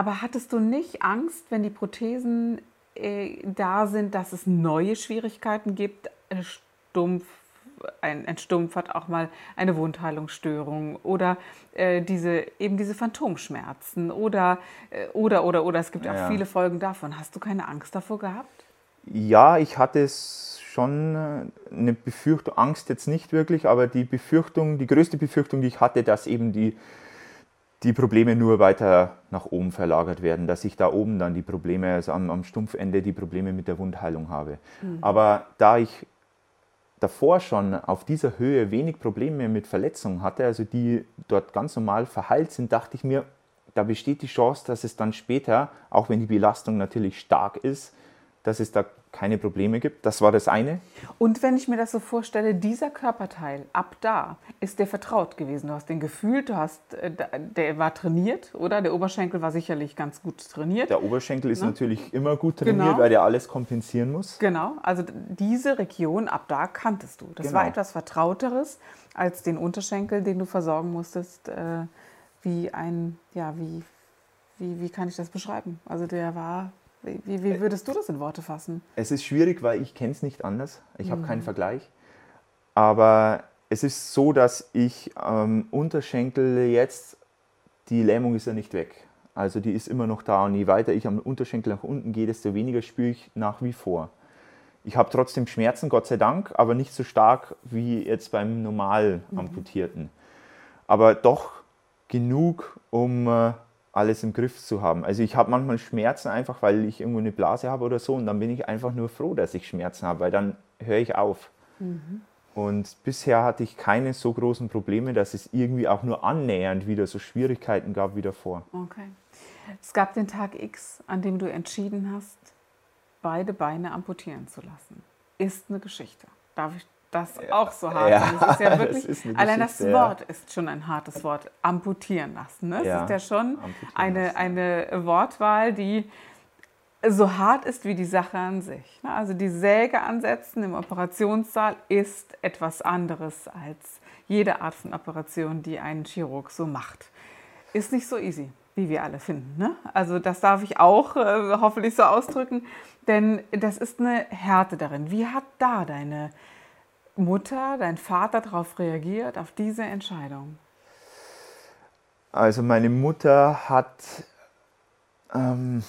Aber hattest du nicht Angst, wenn die Prothesen äh, da sind, dass es neue Schwierigkeiten gibt? Stumpf, ein, ein Stumpf hat auch mal eine Wundheilungsstörung oder äh, diese, eben diese Phantomschmerzen oder, äh, oder, oder, oder. Es gibt ja. auch viele Folgen davon. Hast du keine Angst davor gehabt? Ja, ich hatte es schon äh, eine Befürchtung, Angst jetzt nicht wirklich, aber die Befürchtung, die größte Befürchtung, die ich hatte, dass eben die die Probleme nur weiter nach oben verlagert werden, dass ich da oben dann die Probleme, also am, am Stumpfende die Probleme mit der Wundheilung habe. Mhm. Aber da ich davor schon auf dieser Höhe wenig Probleme mit Verletzungen hatte, also die dort ganz normal verheilt sind, dachte ich mir, da besteht die Chance, dass es dann später, auch wenn die Belastung natürlich stark ist, dass es da keine Probleme gibt. Das war das eine. Und wenn ich mir das so vorstelle, dieser Körperteil ab da ist der vertraut gewesen. Du hast den gefühlt, du hast, äh, der war trainiert, oder? Der Oberschenkel war sicherlich ganz gut trainiert. Der Oberschenkel ist ne? natürlich immer gut trainiert, genau. weil der alles kompensieren muss. Genau, also diese Region ab da kanntest du. Das genau. war etwas Vertrauteres als den Unterschenkel, den du versorgen musstest, äh, wie ein, ja, wie, wie, wie kann ich das beschreiben? Also der war wie, wie, würdest du das in Worte fassen? Es ist schwierig, weil ich kenne es nicht anders. Ich mhm. habe keinen Vergleich. Aber es ist so, dass ich am ähm, Unterschenkel jetzt, die Lähmung ist ja nicht weg. Also die ist immer noch da und je weiter ich am Unterschenkel nach unten gehe, desto weniger spüre ich nach wie vor. Ich habe trotzdem Schmerzen, Gott sei Dank, aber nicht so stark wie jetzt beim normal mhm. amputierten. Mhm. Aber doch genug, um äh, alles im Griff zu haben. Also ich habe manchmal Schmerzen einfach, weil ich irgendwo eine Blase habe oder so und dann bin ich einfach nur froh, dass ich Schmerzen habe, weil dann höre ich auf. Mhm. Und bisher hatte ich keine so großen Probleme, dass es irgendwie auch nur annähernd wieder so Schwierigkeiten gab wie davor. Okay. Es gab den Tag X, an dem du entschieden hast, beide Beine amputieren zu lassen. Ist eine Geschichte. Darf ich das auch so hart ja, Das ist ja wirklich, ist allein das Wort ja. ist schon ein hartes Wort, amputieren lassen. Ne? Ja, es ist ja schon eine, eine Wortwahl, die so hart ist wie die Sache an sich. Ne? Also die Säge ansetzen im Operationssaal ist etwas anderes als jede Art von Operation, die ein Chirurg so macht. Ist nicht so easy, wie wir alle finden. Ne? Also das darf ich auch äh, hoffentlich so ausdrücken, denn das ist eine Härte darin. Wie hat da deine Mutter, dein Vater darauf reagiert, auf diese Entscheidung? Also meine Mutter hat, ähm,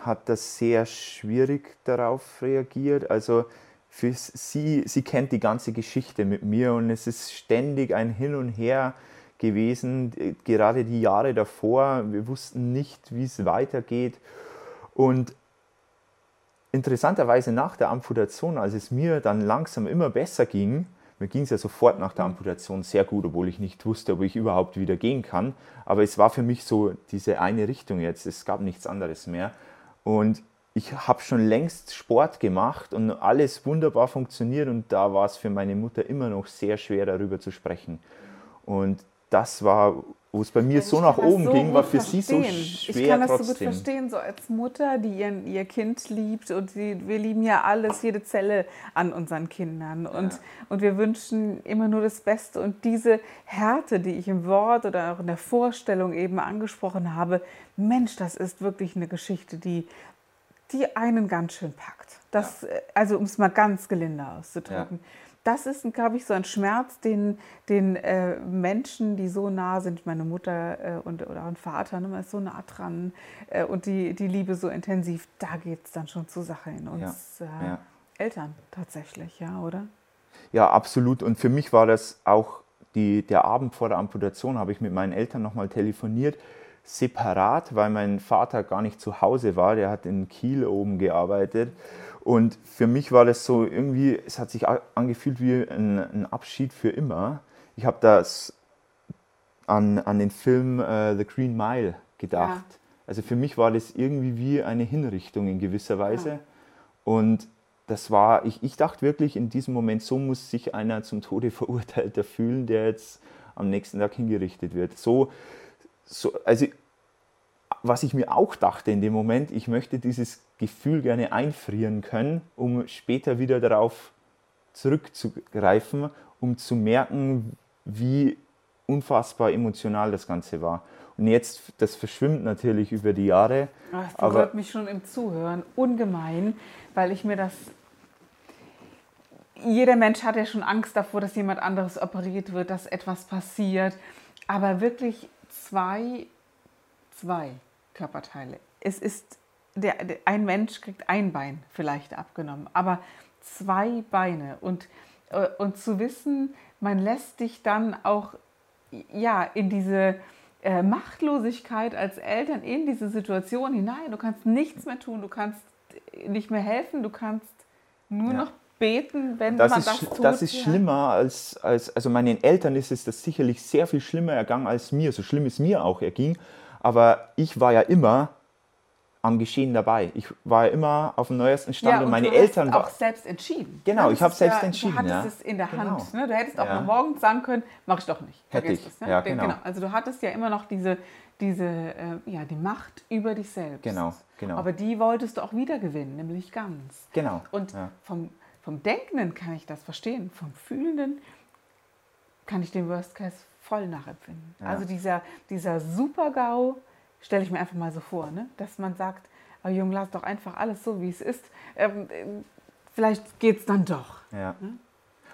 hat das sehr schwierig darauf reagiert. Also für sie, sie kennt die ganze Geschichte mit mir und es ist ständig ein Hin und Her gewesen, gerade die Jahre davor. Wir wussten nicht, wie es weitergeht. Und interessanterweise nach der Amputation, als es mir dann langsam immer besser ging, mir ging es ja sofort nach der Amputation sehr gut, obwohl ich nicht wusste, ob ich überhaupt wieder gehen kann. Aber es war für mich so diese eine Richtung jetzt, es gab nichts anderes mehr. Und ich habe schon längst Sport gemacht und alles wunderbar funktioniert und da war es für meine Mutter immer noch sehr schwer darüber zu sprechen. Und das war wo es bei mir so nach oben so ging, war für verstehen. sie so schwer Ich kann das trotzdem. so gut verstehen, so als Mutter, die ihren, ihr Kind liebt und sie, wir lieben ja alles, jede Zelle an unseren Kindern und, ja. und wir wünschen immer nur das Beste und diese Härte, die ich im Wort oder auch in der Vorstellung eben angesprochen habe, Mensch, das ist wirklich eine Geschichte, die, die einen ganz schön packt. Das, ja. Also um es mal ganz gelinde auszudrücken. Ja das ist, glaube ich, so ein Schmerz, den, den äh, Menschen, die so nah sind, meine Mutter äh, und, oder ein Vater, ne, man ist so nah dran äh, und die, die Liebe so intensiv, da geht es dann schon zur Sache in uns ja, äh, ja. Eltern tatsächlich, ja, oder? Ja, absolut. Und für mich war das auch die, der Abend vor der Amputation, habe ich mit meinen Eltern nochmal telefoniert, separat, weil mein Vater gar nicht zu Hause war, der hat in Kiel oben gearbeitet. Und für mich war das so irgendwie, es hat sich angefühlt wie ein, ein Abschied für immer. Ich habe das an, an den Film äh, The Green Mile gedacht. Ja. Also für mich war das irgendwie wie eine Hinrichtung in gewisser Weise. Ja. Und das war, ich, ich dachte wirklich in diesem Moment, so muss sich einer zum Tode verurteilter fühlen, der jetzt am nächsten Tag hingerichtet wird. So, so, also was ich mir auch dachte in dem Moment, ich möchte dieses Gefühl gerne einfrieren können, um später wieder darauf zurückzugreifen, um zu merken, wie unfassbar emotional das Ganze war. Und jetzt, das verschwimmt natürlich über die Jahre. Ach, das aber mich schon im Zuhören ungemein, weil ich mir das. Jeder Mensch hat ja schon Angst davor, dass jemand anderes operiert wird, dass etwas passiert. Aber wirklich zwei, zwei Körperteile. Es ist, der, ein Mensch kriegt ein Bein vielleicht abgenommen, aber zwei Beine. Und, äh, und zu wissen, man lässt dich dann auch ja, in diese äh, Machtlosigkeit als Eltern in diese Situation hinein. Du kannst nichts mehr tun, du kannst nicht mehr helfen, du kannst nur ja. noch beten, wenn das man ist, das tut. Das ist ja. schlimmer als, als, also meinen Eltern ist es das sicherlich sehr viel schlimmer ergangen als mir, so schlimm es mir auch erging. Aber ich war ja immer am Geschehen dabei. Ich war immer auf dem neuesten Stand ja, und, und meine du Eltern auch selbst entschieden. Genau, ich habe selbst ja, entschieden. Du hattest ja. es in der Hand. Genau. Ne? Du hättest auch ja. morgens sagen können, mache ich doch nicht. Hätte ich. Das, ne? ja, genau. genau. Also du hattest ja immer noch diese, diese äh, ja, die Macht über dich selbst. Genau, genau. Aber die wolltest du auch wieder gewinnen, nämlich ganz. Genau. Und vom, vom Denkenden kann ich das verstehen, vom Fühlenden kann ich den Worst Case voll nachempfinden. Also dieser, dieser Super-GAU, stelle ich mir einfach mal so vor, ne? dass man sagt, oh Jung, lass doch einfach alles so, wie es ist. Ähm, vielleicht geht es dann doch. Ja. Ne?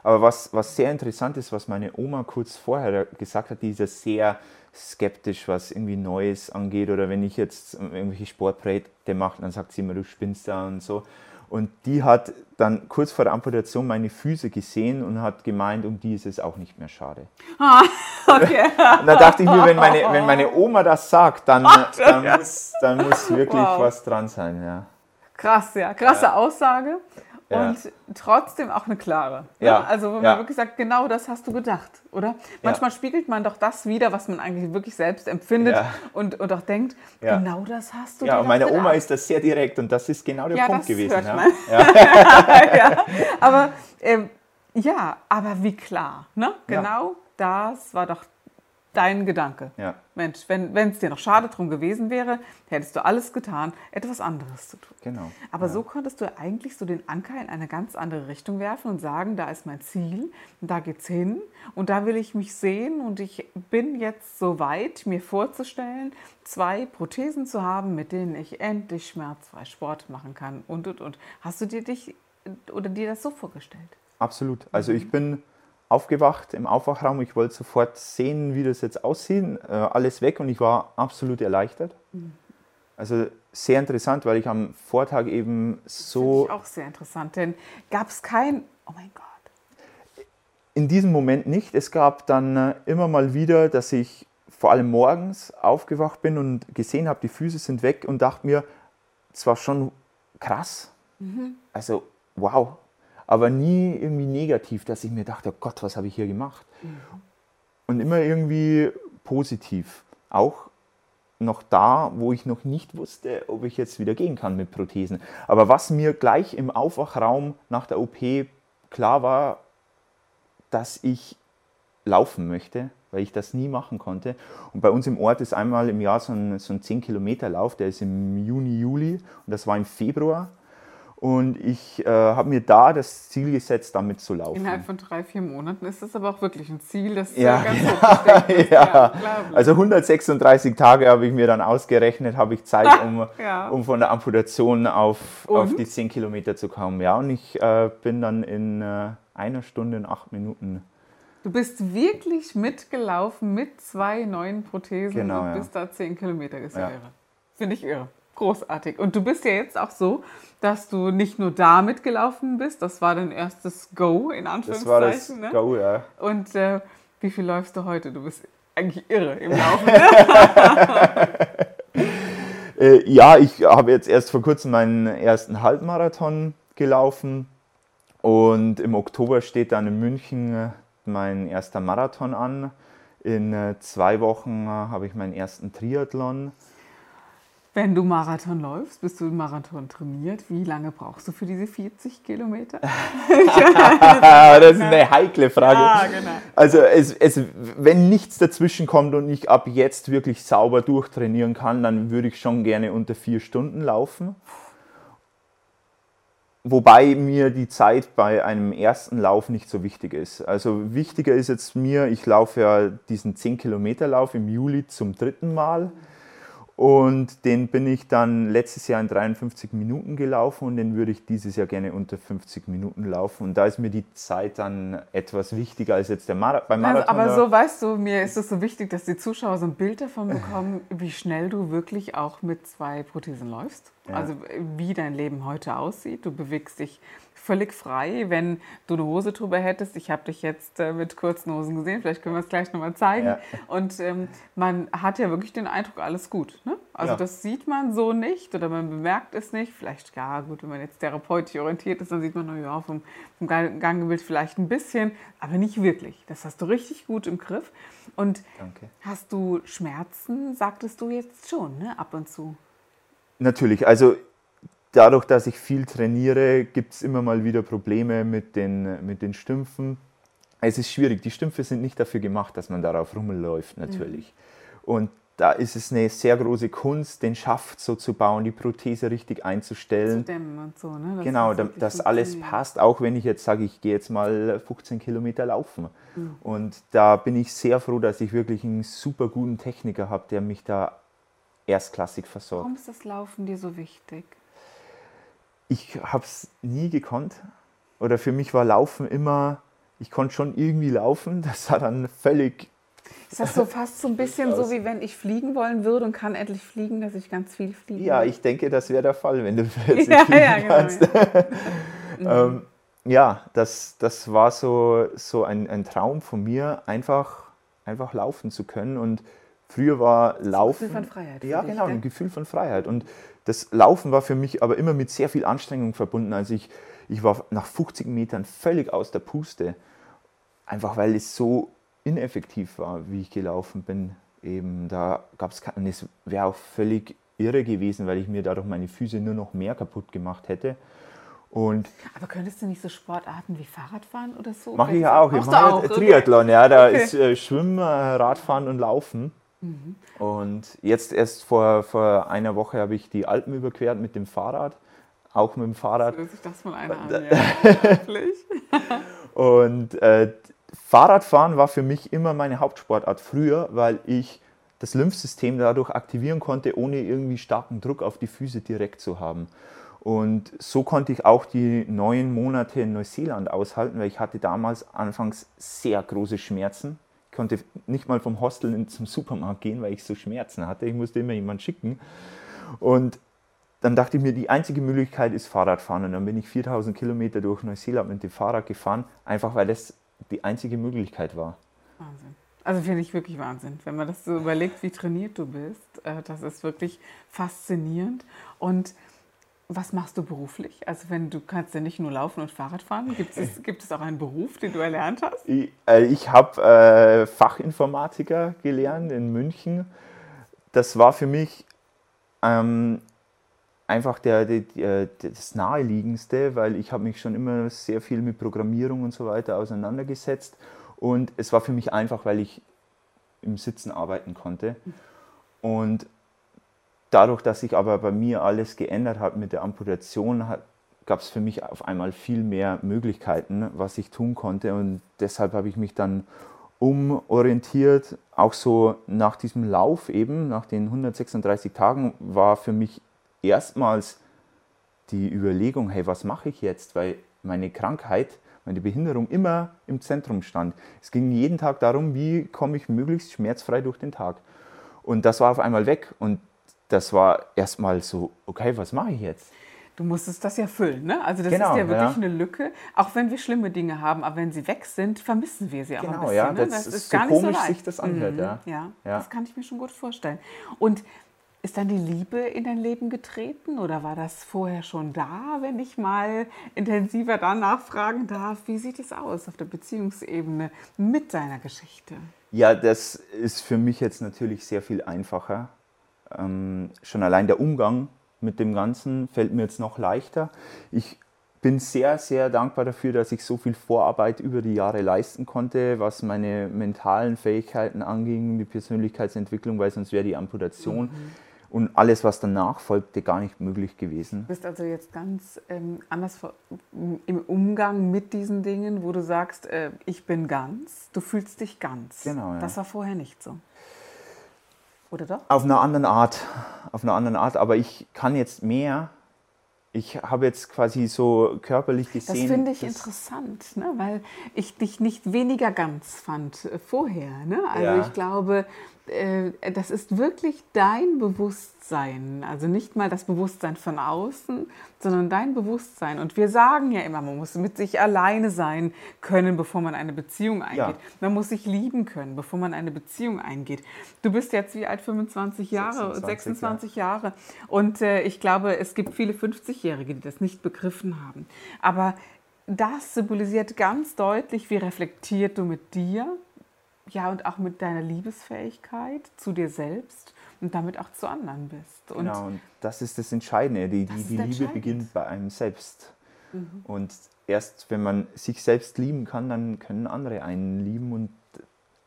Aber was, was sehr interessant ist, was meine Oma kurz vorher gesagt hat, die ist ja sehr skeptisch, was irgendwie Neues angeht. Oder wenn ich jetzt irgendwelche Sportprojekte mache, dann sagt sie immer, du spinnst da und so. Und die hat dann kurz vor der Amputation meine Füße gesehen und hat gemeint, um die ist es auch nicht mehr schade. Ah, okay. und da dachte ich mir, wenn meine, wenn meine Oma das sagt, dann, dann, muss, dann muss wirklich wow. was dran sein. Ja. Krass, ja. Krasse ja. Aussage und trotzdem auch eine klare. Ne? Ja. Also wenn man wirklich sagt, genau das hast du gedacht, oder? Manchmal spiegelt man doch das wieder, was man eigentlich wirklich selbst empfindet und, und auch denkt, genau das hast du Ja, und meine gedacht. Oma ist das sehr direkt und das ist genau der Punkt gewesen. Hört man. Ja. Aber ähm, ja, aber wie klar, ne? Genau das war doch dein Gedanke. Ja. Mensch, wenn es dir noch schade drum gewesen wäre, hättest du alles getan, etwas anderes zu tun. Genau. Aber ja. so konntest du eigentlich so den Anker in eine ganz andere Richtung werfen und sagen, da ist mein Ziel, da geht's hin und da will ich mich sehen und ich bin jetzt so weit, mir vorzustellen, zwei Prothesen zu haben, mit denen ich endlich schmerzfrei Sport machen kann und und und. Hast du dir dich oder dir das so vorgestellt? Absolut. Also ich bin aufgewacht im Aufwachraum. Ich wollte sofort sehen, wie das jetzt aussieht. Äh, alles weg und ich war absolut erleichtert. Mhm. Also sehr interessant, weil ich am Vortag eben so. Das auch sehr interessant, denn gab es kein. Oh mein Gott. In diesem Moment nicht. Es gab dann äh, immer mal wieder, dass ich vor allem morgens aufgewacht bin und gesehen habe, die Füße sind weg und dachte mir, es war schon krass. Mhm. Also, wow, aber nie irgendwie negativ, dass ich mir dachte, oh Gott, was habe ich hier gemacht? Mhm. Und immer irgendwie positiv. Auch noch da, wo ich noch nicht wusste, ob ich jetzt wieder gehen kann mit Prothesen. Aber was mir gleich im Aufwachraum nach der OP klar war, dass ich laufen möchte, weil ich das nie machen konnte. Und bei uns im Ort ist einmal im Jahr so ein, so ein 10-Kilometer-Lauf, der ist im Juni, Juli und das war im Februar. Und ich äh, habe mir da das Ziel gesetzt, damit zu laufen. Innerhalb von drei, vier Monaten ist das aber auch wirklich ein Ziel, das ja, ganz ja, ist. Ja. ja also 136 Tage habe ich mir dann ausgerechnet, habe ich Zeit, um, ja. um von der Amputation auf, auf die 10 Kilometer zu kommen. Ja, und ich äh, bin dann in äh, einer Stunde und acht Minuten. Du bist wirklich mitgelaufen mit zwei neuen Prothesen genau, und bist da 10 Kilometer gefahren. Finde ich irre großartig. Und du bist ja jetzt auch so, dass du nicht nur da mitgelaufen bist, das war dein erstes Go in Anführungszeichen. Das war das ne? Go, ja. Und äh, wie viel läufst du heute? Du bist eigentlich irre im Laufen. äh, ja, ich habe jetzt erst vor kurzem meinen ersten Halbmarathon gelaufen und im Oktober steht dann in München mein erster Marathon an. In äh, zwei Wochen äh, habe ich meinen ersten Triathlon. Wenn du Marathon läufst, bist du Marathon trainiert. Wie lange brauchst du für diese 40 Kilometer? das ist eine heikle Frage. Ja, genau. Also es, es, wenn nichts dazwischen kommt und ich ab jetzt wirklich sauber durchtrainieren kann, dann würde ich schon gerne unter vier Stunden laufen. Wobei mir die Zeit bei einem ersten Lauf nicht so wichtig ist. Also wichtiger ist jetzt mir, ich laufe ja diesen 10 Kilometer Lauf im Juli zum dritten Mal. Und den bin ich dann letztes Jahr in 53 Minuten gelaufen und den würde ich dieses Jahr gerne unter 50 Minuten laufen. Und da ist mir die Zeit dann etwas wichtiger als jetzt der Mar beim Marathon. Also, aber so weißt du, mir ist es so wichtig, dass die Zuschauer so ein Bild davon bekommen, wie schnell du wirklich auch mit zwei Prothesen läufst. Ja. Also wie dein Leben heute aussieht. Du bewegst dich völlig frei, wenn du eine Hose drüber hättest. Ich habe dich jetzt äh, mit kurzen Hosen gesehen, vielleicht können wir es gleich nochmal zeigen. Ja. Und ähm, man hat ja wirklich den Eindruck, alles gut. Ne? Also ja. das sieht man so nicht oder man bemerkt es nicht. Vielleicht, ja gut, wenn man jetzt therapeutisch orientiert ist, dann sieht man, na ja, vom, vom Gangbild vielleicht ein bisschen, aber nicht wirklich. Das hast du richtig gut im Griff. Und Danke. hast du Schmerzen, sagtest du jetzt schon, ne? ab und zu? Natürlich, also dadurch, dass ich viel trainiere, gibt es immer mal wieder Probleme mit den, mit den Stümpfen. Es ist schwierig. Die Stümpfe sind nicht dafür gemacht, dass man darauf rumläuft, natürlich. Mhm. Und da ist es eine sehr große Kunst, den Schaft so zu bauen, die Prothese richtig einzustellen. Zu dämmen und so, ne? Das genau, dass alles passt, auch wenn ich jetzt sage, ich gehe jetzt mal 15 Kilometer laufen. Mhm. Und da bin ich sehr froh, dass ich wirklich einen super guten Techniker habe, der mich da erstklassig versorgt. Warum ist das Laufen dir so wichtig? Ich habe es nie gekonnt. Oder für mich war Laufen immer, ich konnte schon irgendwie laufen. Das war dann völlig. Ist das so fast so ein bisschen so, wie wenn ich fliegen wollen würde und kann endlich fliegen, dass ich ganz viel fliege? Ja, ich denke, das wäre der Fall, wenn du jetzt ja, fliegen ja, genau, kannst. Ja, ähm, ja das, das war so, so ein, ein Traum von mir, einfach, einfach laufen zu können. Und früher war Laufen. Ein Gefühl von Freiheit. Ja, genau, ein Gefühl von Freiheit. Und das Laufen war für mich aber immer mit sehr viel Anstrengung verbunden. Also ich, ich war nach 50 Metern völlig aus der Puste, einfach weil es so ineffektiv war, wie ich gelaufen bin. Eben da gab es keinen, es wäre auch völlig irre gewesen, weil ich mir dadurch meine Füße nur noch mehr kaputt gemacht hätte. Und aber könntest du nicht so Sportarten wie Fahrradfahren oder so? Mache ich ja auch. Ich mache Triathlon, okay. ja. Da okay. ist äh, Schwimmen, Radfahren und Laufen. Mhm. Und jetzt erst vor, vor einer Woche habe ich die Alpen überquert mit dem Fahrrad. Auch mit dem Fahrrad. So sich das mal einer an, ja. Und äh, Fahrradfahren war für mich immer meine Hauptsportart früher, weil ich das Lymphsystem dadurch aktivieren konnte, ohne irgendwie starken Druck auf die Füße direkt zu haben. Und so konnte ich auch die neun Monate in Neuseeland aushalten, weil ich hatte damals anfangs sehr große Schmerzen konnte nicht mal vom Hostel zum Supermarkt gehen, weil ich so Schmerzen hatte. Ich musste immer jemanden schicken. Und dann dachte ich mir, die einzige Möglichkeit ist Fahrradfahren. Und dann bin ich 4000 Kilometer durch Neuseeland mit dem Fahrrad gefahren, einfach weil das die einzige Möglichkeit war. Wahnsinn. Also finde ich wirklich Wahnsinn, wenn man das so überlegt, wie trainiert du bist. Äh, das ist wirklich faszinierend. Und was machst du beruflich? Also wenn du kannst ja nicht nur laufen und Fahrrad fahren, gibt es, gibt es auch einen Beruf, den du erlernt hast? Ich, äh, ich habe äh, Fachinformatiker gelernt in München. Das war für mich ähm, einfach der, der, der, das Naheliegendste, weil ich habe mich schon immer sehr viel mit Programmierung und so weiter auseinandergesetzt. Und es war für mich einfach, weil ich im Sitzen arbeiten konnte. Und dadurch, dass sich aber bei mir alles geändert hat mit der Amputation, gab es für mich auf einmal viel mehr Möglichkeiten, was ich tun konnte. Und deshalb habe ich mich dann umorientiert. Auch so nach diesem Lauf eben, nach den 136 Tagen, war für mich erstmals die Überlegung, hey, was mache ich jetzt? Weil meine Krankheit, meine Behinderung immer im Zentrum stand. Es ging jeden Tag darum, wie komme ich möglichst schmerzfrei durch den Tag. Und das war auf einmal weg. Und das war erstmal so, okay, was mache ich jetzt? Du musstest das ja füllen, ne? Also das genau, ist ja wirklich ja. eine Lücke. Auch wenn wir schlimme Dinge haben, aber wenn sie weg sind, vermissen wir sie auch genau, ein bisschen. Ja, das, ne? das ist, ist, gar so nicht komisch, so leicht. sich das anhört, mhm, ja. ja. Ja, das kann ich mir schon gut vorstellen. Und ist dann die Liebe in dein Leben getreten oder war das vorher schon da, wenn ich mal intensiver danach fragen darf? Wie sieht es aus auf der Beziehungsebene mit deiner Geschichte? Ja, das ist für mich jetzt natürlich sehr viel einfacher. Ähm, schon allein der Umgang mit dem Ganzen fällt mir jetzt noch leichter. Ich bin sehr, sehr dankbar dafür, dass ich so viel Vorarbeit über die Jahre leisten konnte, was meine mentalen Fähigkeiten anging, die Persönlichkeitsentwicklung, weil sonst wäre die Amputation mhm. und alles, was danach folgte, gar nicht möglich gewesen. Du bist also jetzt ganz ähm, anders im Umgang mit diesen Dingen, wo du sagst, äh, ich bin ganz, du fühlst dich ganz. Genau. Ja. Das war vorher nicht so. Oder doch? Auf einer anderen Art, auf einer anderen Art, aber ich kann jetzt mehr ich habe jetzt quasi so körperlich gesehen. Das finde ich interessant, ne? weil ich dich nicht weniger ganz fand äh, vorher. Ne? Also ja. ich glaube, äh, das ist wirklich dein Bewusstsein. Also nicht mal das Bewusstsein von außen, sondern dein Bewusstsein. Und wir sagen ja immer, man muss mit sich alleine sein können, bevor man eine Beziehung eingeht. Ja. Man muss sich lieben können, bevor man eine Beziehung eingeht. Du bist jetzt wie alt? 25 Jahre, 26, 26 ja. Jahre. Und äh, ich glaube, es gibt viele 50-Jährige, die das nicht begriffen haben. Aber das symbolisiert ganz deutlich, wie reflektiert du mit dir ja, und auch mit deiner Liebesfähigkeit zu dir selbst und damit auch zu anderen bist. Und genau, und das ist das Entscheidende. Die, die, die Liebe beginnt bei einem selbst. Mhm. Und erst wenn man sich selbst lieben kann, dann können andere einen lieben und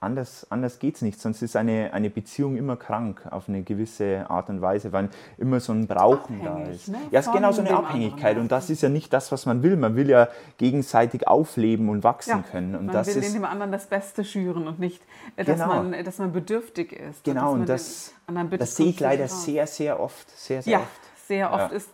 anders, anders geht es nicht, sonst ist eine, eine Beziehung immer krank auf eine gewisse Art und Weise, weil immer so ein Brauchen Abhängig, da ist. Ne? Ja, es ist genau so eine Abhängigkeit und das ist ja nicht das, was man will. Man will ja gegenseitig aufleben und wachsen ja, können. Und man das will ist, in dem anderen das Beste schüren und nicht, dass, genau. man, dass man bedürftig ist. Genau, und das, das sehe ich leider sehr, sehr oft. Sehr, sehr ja, oft. sehr oft ja. ist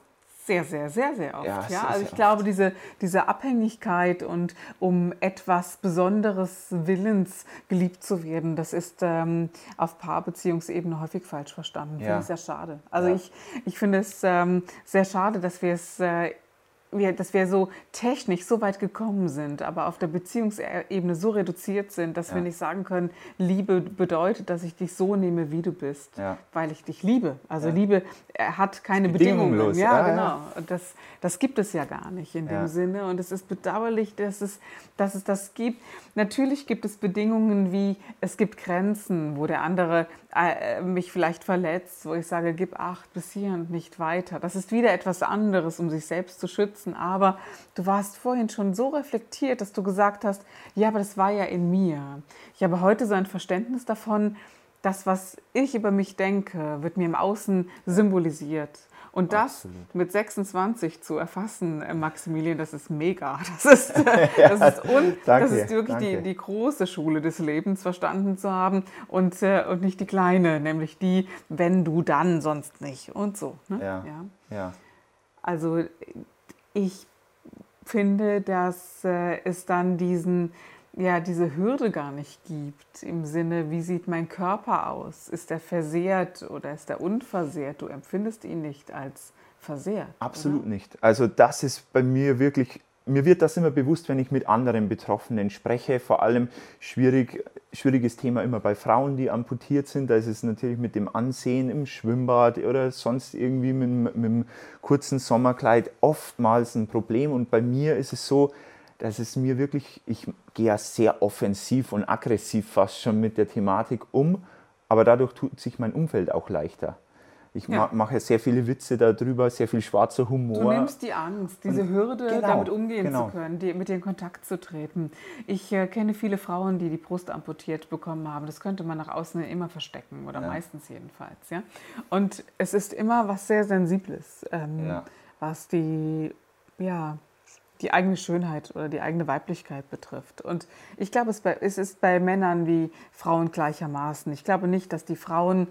sehr, sehr, sehr, sehr oft. Ja, ja? Also ich glaube, diese, diese Abhängigkeit und um etwas Besonderes Willens geliebt zu werden, das ist ähm, auf Paarbeziehungsebene häufig falsch verstanden. Ja. Finde ich sehr schade. Also ja. ich, ich finde es ähm, sehr schade, dass wir es äh, wir, dass wir so technisch so weit gekommen sind, aber auf der Beziehungsebene so reduziert sind, dass ja. wir nicht sagen können, Liebe bedeutet, dass ich dich so nehme, wie du bist, ja. weil ich dich liebe. Also ja. Liebe äh, hat keine Bedingungen. Ja, genau. Das, das gibt es ja gar nicht in dem Sinne. Und es ist bedauerlich, dass es, dass es das gibt. Natürlich gibt es Bedingungen wie, es gibt Grenzen, wo der andere äh, mich vielleicht verletzt, wo ich sage, gib acht bis hier und nicht weiter. Das ist wieder etwas anderes, um sich selbst zu schützen. Aber du warst vorhin schon so reflektiert, dass du gesagt hast, ja, aber das war ja in mir. Ich habe heute so ein Verständnis davon, das, was ich über mich denke, wird mir im Außen symbolisiert. Und das Absolut. mit 26 zu erfassen, äh, Maximilian, das ist mega. Das ist, das ist, un, das ist wirklich die, die, große Schule des Lebens verstanden zu haben und, äh, und nicht die kleine, nämlich die, wenn du dann, sonst nicht und so. Ne? Ja. ja. ja. Also ich finde, dass äh, es dann diesen ja, diese Hürde gar nicht gibt im Sinne, wie sieht mein Körper aus? Ist er versehrt oder ist er unversehrt? Du empfindest ihn nicht als versehrt. Absolut oder? nicht. Also das ist bei mir wirklich, mir wird das immer bewusst, wenn ich mit anderen Betroffenen spreche. Vor allem schwierig, schwieriges Thema immer bei Frauen, die amputiert sind. Da ist es natürlich mit dem Ansehen im Schwimmbad oder sonst irgendwie mit, mit einem kurzen Sommerkleid oftmals ein Problem. Und bei mir ist es so, dass es mir wirklich, ich gehe ja sehr offensiv und aggressiv fast schon mit der Thematik um, aber dadurch tut sich mein Umfeld auch leichter. Ich ja. mache sehr viele Witze darüber, sehr viel schwarzer Humor. Du nimmst die Angst, diese und Hürde, genau, damit umgehen genau. zu können, die, mit dir in Kontakt zu treten. Ich äh, kenne viele Frauen, die die Brust amputiert bekommen haben. Das könnte man nach außen immer verstecken oder ja. meistens jedenfalls. Ja? Und es ist immer was sehr Sensibles, ähm, ja. was die ja, die eigene Schönheit oder die eigene Weiblichkeit betrifft. Und ich glaube, es ist bei Männern wie Frauen gleichermaßen. Ich glaube nicht, dass die Frauen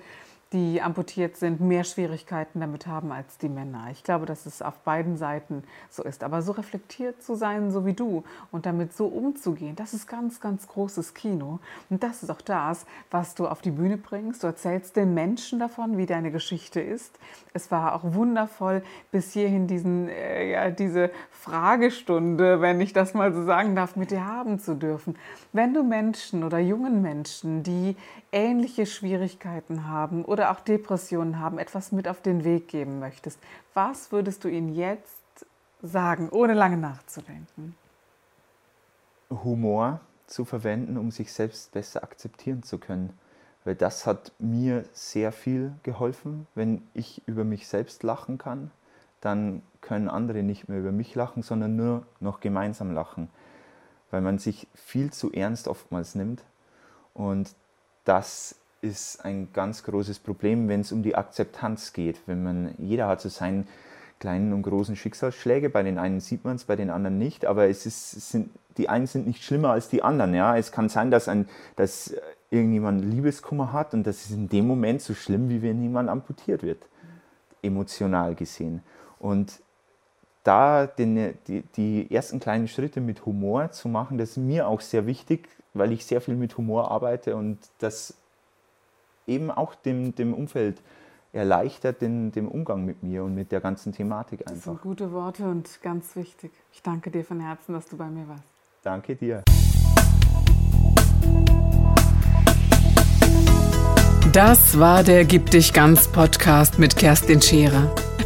die amputiert sind, mehr Schwierigkeiten damit haben als die Männer. Ich glaube, dass es auf beiden Seiten so ist. Aber so reflektiert zu sein, so wie du, und damit so umzugehen, das ist ganz, ganz großes Kino. Und das ist auch das, was du auf die Bühne bringst. Du erzählst den Menschen davon, wie deine Geschichte ist. Es war auch wundervoll, bis hierhin diesen, äh, ja, diese Fragestunde, wenn ich das mal so sagen darf, mit dir haben zu dürfen. Wenn du Menschen oder jungen Menschen, die ähnliche Schwierigkeiten haben oder auch Depressionen haben, etwas mit auf den Weg geben möchtest, was würdest du ihnen jetzt sagen, ohne lange nachzudenken? Humor zu verwenden, um sich selbst besser akzeptieren zu können. Weil das hat mir sehr viel geholfen. Wenn ich über mich selbst lachen kann, dann können andere nicht mehr über mich lachen, sondern nur noch gemeinsam lachen. Weil man sich viel zu ernst oftmals nimmt. Und das ist ein ganz großes Problem, wenn es um die Akzeptanz geht. Wenn man, jeder hat so seinen kleinen und großen Schicksalsschläge. Bei den einen sieht man es, bei den anderen nicht. Aber es, ist, sind, die einen sind nicht schlimmer als die anderen. Ja? Es kann sein, dass, ein, dass irgendjemand Liebeskummer hat und das ist in dem Moment so schlimm, wie wenn jemand amputiert wird, emotional gesehen. Und da den, die, die ersten kleinen Schritte mit Humor zu machen, das ist mir auch sehr wichtig, weil ich sehr viel mit Humor arbeite und das eben auch dem, dem Umfeld erleichtert den, den Umgang mit mir und mit der ganzen Thematik einfach. Das sind gute Worte und ganz wichtig. Ich danke dir von Herzen, dass du bei mir warst. Danke dir. Das war der Gib dich ganz Podcast mit Kerstin Scherer.